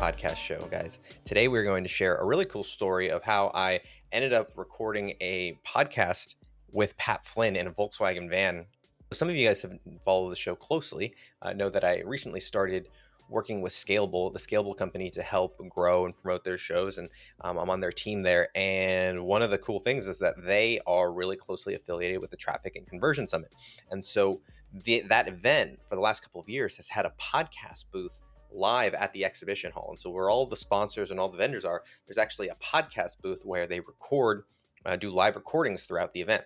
podcast show, guys. Today we're going to share a really cool story of how I ended up recording a podcast with Pat Flynn in a Volkswagen van. Some of you guys have followed the show closely uh, know that I recently started working with Scalable, the Scalable company, to help grow and promote their shows. And um, I'm on their team there. And one of the cool things is that they are really closely affiliated with the Traffic and Conversion Summit. And so the, that event for the last couple of years has had a podcast booth live at the exhibition hall. And so, where all the sponsors and all the vendors are, there's actually a podcast booth where they record, uh, do live recordings throughout the event.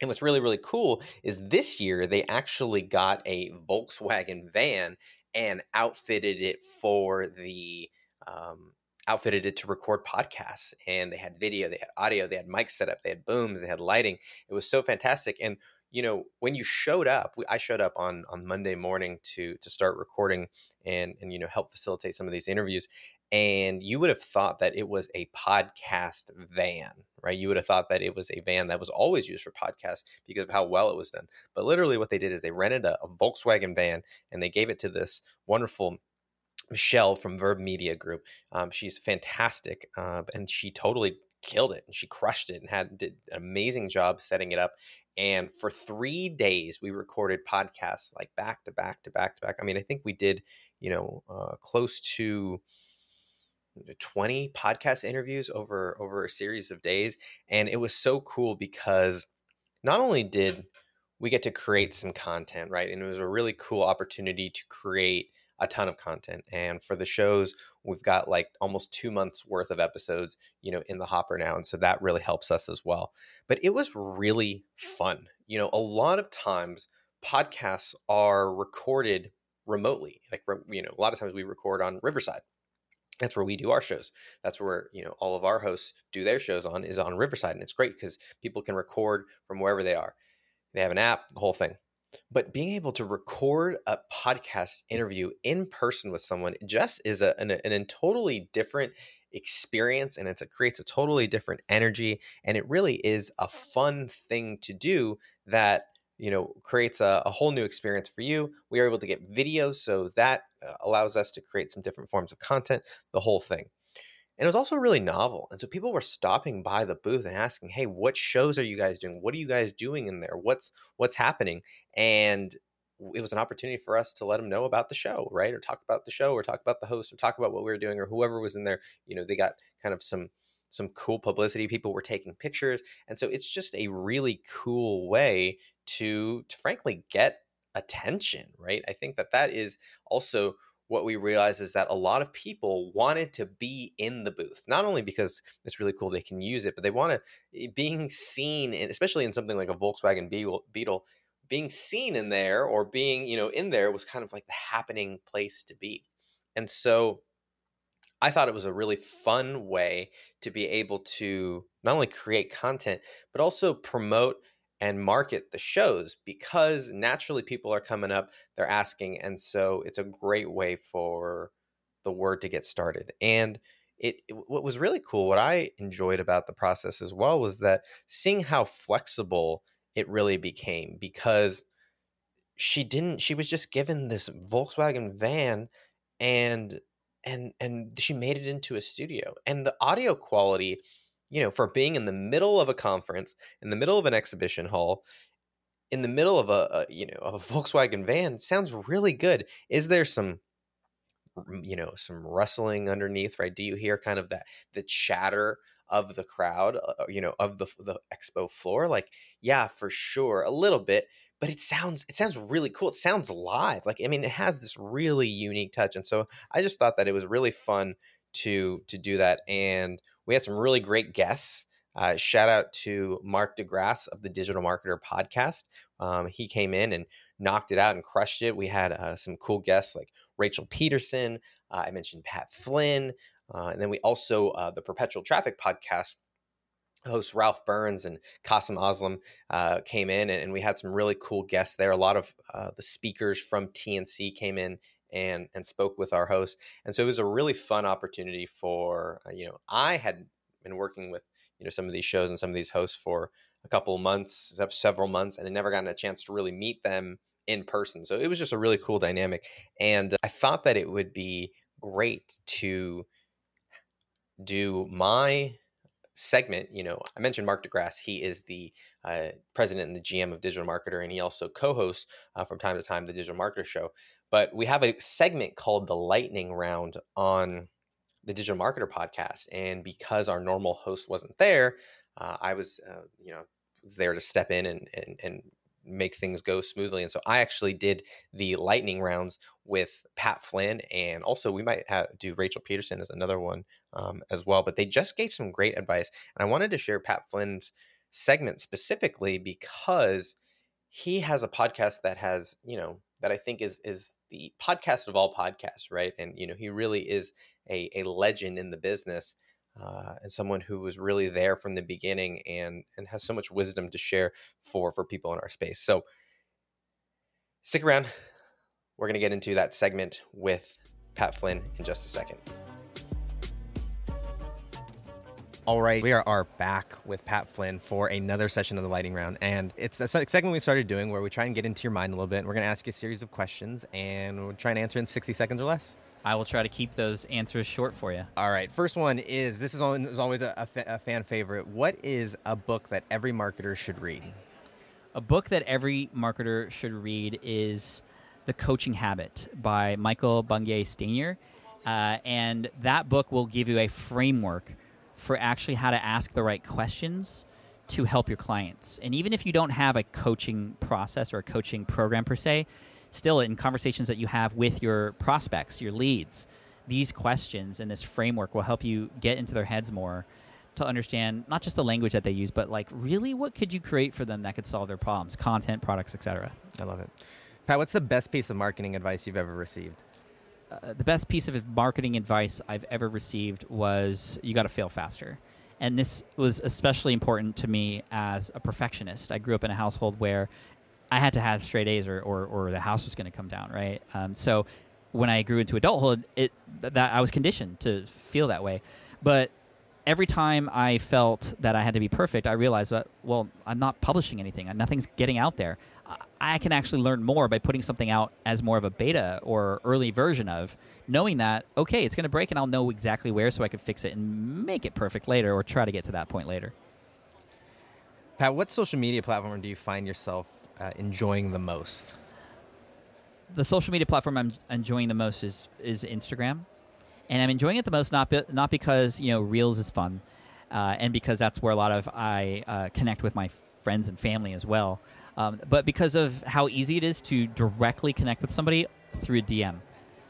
And what's really, really cool is this year they actually got a Volkswagen van and outfitted it for the um, outfitted it to record podcasts and they had video they had audio they had mics set up they had booms they had lighting it was so fantastic and you know when you showed up we, i showed up on on monday morning to to start recording and and you know help facilitate some of these interviews and you would have thought that it was a podcast van, right? You would have thought that it was a van that was always used for podcasts because of how well it was done. But literally, what they did is they rented a, a Volkswagen van and they gave it to this wonderful Michelle from Verb Media Group. Um, she's fantastic, uh, and she totally killed it and she crushed it and had did an amazing job setting it up. And for three days, we recorded podcasts like back to back to back to back. I mean, I think we did, you know, uh, close to 20 podcast interviews over over a series of days and it was so cool because not only did we get to create some content right and it was a really cool opportunity to create a ton of content and for the shows we've got like almost 2 months worth of episodes you know in the hopper now and so that really helps us as well. But it was really fun. You know a lot of times podcasts are recorded remotely like you know a lot of times we record on riverside. That's where we do our shows. That's where you know all of our hosts do their shows on is on riverside and it's great because people can record from wherever they are. They have an app the whole thing but being able to record a podcast interview in person with someone just is a, an, an, a totally different experience and it creates a totally different energy and it really is a fun thing to do that you know creates a, a, whole new experience for you. We are able to get videos so that uh, allows us to create some different forms of content the whole thing and it was also really novel and so people were stopping by the booth and asking hey what shows are you guys doing what are you guys doing in there what's what's happening and it was an opportunity for us to let them know about the show right or talk about the show or talk about the host or talk about what we were doing or whoever was in there you know they got kind of some some cool publicity. People were taking pictures. And so it's just a really cool way to, to frankly get attention, right? I think that that is also what we realized is that a lot of people wanted to be in the booth, not only because it's really cool they can use it, but they want to eh, being seen, in, especially in something like a Volkswagen Beetle, being seen in there or being you know in there was kind of like the happening place to be, and so I thought it was a really fun way to be able to not only create content, but also promote and market the shows because naturally people are coming up, they're asking. And so it's a great way for the word to get started. And it, it, what was really cool, what I enjoyed about the process as well was that seeing how flexible it really became because she didn't, she was just given this Volkswagen van and and and she made it into a studio and the audio quality you know for being in the middle of a conference in the middle of an exhibition hall in the middle of a, a you know of a Volkswagen van sounds really good is there some you know some rustling underneath right do you hear kind of that the chatter of the crowd uh, you know of the the expo floor like yeah for sure a little bit but it sounds it sounds really cool. It sounds live. Like I mean, it has this really unique touch, and so I just thought that it was really fun to to do that. And we had some really great guests. Uh, shout out to Mark DeGrasse of the Digital Marketer podcast. Um, he came in and knocked it out and crushed it. We had uh, some cool guests like Rachel Peterson. Uh, I mentioned Pat Flynn. Uh, and then we also, uh, the Perpetual Traffic podcast hosts Ralph Burns and Kasim Aslam uh, came in, and, and, we had some really cool guests there. A lot of the speakers from TNC came in and and spoke with our host, and so it was a really fun opportunity for uh, you know I had been working with you know some of these shows and some of these hosts for a couple months, several months, and had never gotten a chance to really meet them in person. So it was just a really cool dynamic, and I thought that it would be great to do my segment, you know, I mentioned Mark DeGrasse. He is the uh, president and the GM of Digital Marketer, and he also co-hosts uh, from time to time the Digital Marketer Show. But we have a segment called the Lightning Round on the Digital Marketer podcast, and because our normal host wasn't there, uh, I was, uh, you know, was there to step in and and and make things go smoothly. And so I actually did the lightning rounds with Pat Flynn, and also we might have, do Rachel Peterson as another one um, as well. But they just gave some great advice, and I wanted to share Pat Flynn's segment specifically because he has a podcast that has you know that I think is is the podcast of all podcasts, right? And you know he really is a a legend in the business uh, and someone who was really there from the beginning and and has so much wisdom to share for for people in our space. So stick around. We're going to get into that segment with Pat Flynn in just a second. All right, we are, are back with Pat Flynn for another session of the lightning round. And it's a segment we started doing where we try and get into your mind a little bit. And we're going to ask you a series of questions and we'll try and answer in 60 seconds or less. I will try to keep those answers short for you. All right. First one is this is always a, a fan favorite. What is a book that every marketer should read? A book that every marketer should read is The Coaching Habit by Michael Bungay Stanier. Uh, and that book will give you a framework for actually how to ask the right questions to help your clients. And even if you don't have a coaching process or a coaching program per se, still in conversations that you have with your prospects, your leads, these questions and this framework will help you get into their heads more to understand not just the language that they use, but like really what could you create for them that could solve their problems, content, products, etc. I love it. Pat, what's the best piece of marketing advice you've ever received? Uh, the best piece of marketing advice I've ever received was you got to fail faster. And this was especially important to me as a perfectionist. I grew up in a household where I had to have straight A's or, or, or the house was going to come down, right? Um, so when I grew into adulthood, it that I was conditioned to feel that way. But every time I felt that I had to be perfect, I realized that well, I'm not publishing anything. Nothing's getting out there. I can actually learn more by putting something out as more of a beta or early version of, knowing that okay, it's going to break and I'll know exactly where, so I can fix it and make it perfect later, or try to get to that point later. Pat, what social media platform do you find yourself uh, enjoying the most? The social media platform I'm enjoying the most is is Instagram, and I'm enjoying it the most not be, not because you know Reels is fun, uh, and because that's where a lot of I uh, connect with my friends and family as well, um, but because of how easy it is to directly connect with somebody through a DM.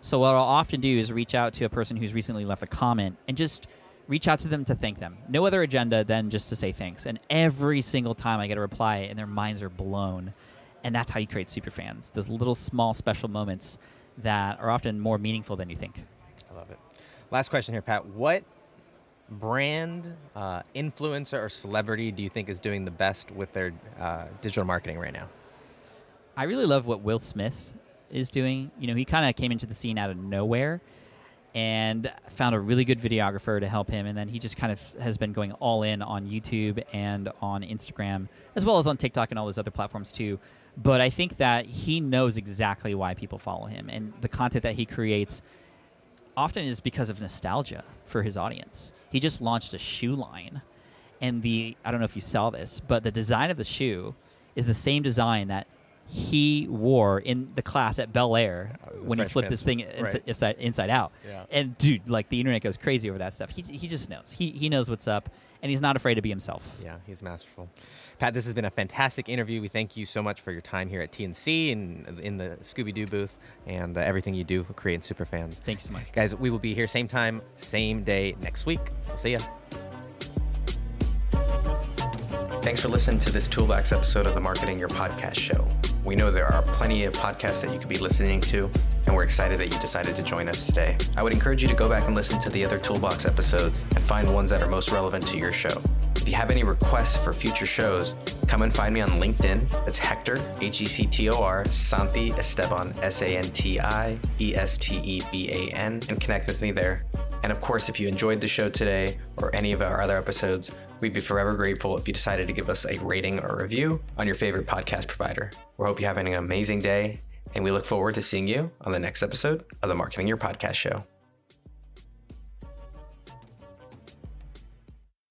So what I'll often do is reach out to a person who's recently left a comment and just reach out to them to thank them. No other agenda than just to say thanks. And every single time I get a reply and their minds are blown. And that's how you create super fans. Those little small special moments that are often more meaningful than you think. I love it. Last question here, Pat. What brand, uh, influencer, or celebrity do you think is doing the best with their uh, digital marketing right now? I really love what Will Smith is doing. You know, he kind of came into the scene out of nowhere and found a really good videographer to help him. And then he just kind of has been going all in on YouTube and on Instagram, as well as on TikTok and all those other platforms too. But I think that he knows exactly why people follow him. And the content that he creates often is because of nostalgia for his audience. He just launched a shoe line. And the, I don't know if you saw this, but the design of the shoe is the same design that he wore in the class at Bel Air when he flipped this thing inside, right. inside, inside out. Yeah. And dude, like the internet goes crazy over that stuff. He, he just knows. He, he knows what's up, and he's not afraid to be himself. Yeah, he's masterful. Pat, this has been a fantastic interview. We thank you so much for your time here at TNC and in the Scooby Doo booth and uh, everything you do for creating super fans. Thanks so much. Guys, we will be here same time, same day next week. We'll see ya. Thanks for listening to this Toolbox episode of the Marketing Your Podcast show. We know there are plenty of podcasts that you could be listening to, and we're excited that you decided to join us today. I would encourage you to go back and listen to the other Toolbox episodes and find ones that are most relevant to your show. If you have any requests for future shows, come and find me on LinkedIn. That's Hector, H E C T O R, Santi Esteban, S A N T I E S T E B A N, and connect with me there. And of course, if you enjoyed the show today or any of our other episodes, we'd be forever grateful if you decided to give us a rating or review on your favorite podcast provider. We hope you're having an amazing day, and we look forward to seeing you on the next episode of the Marketing Your Podcast Show.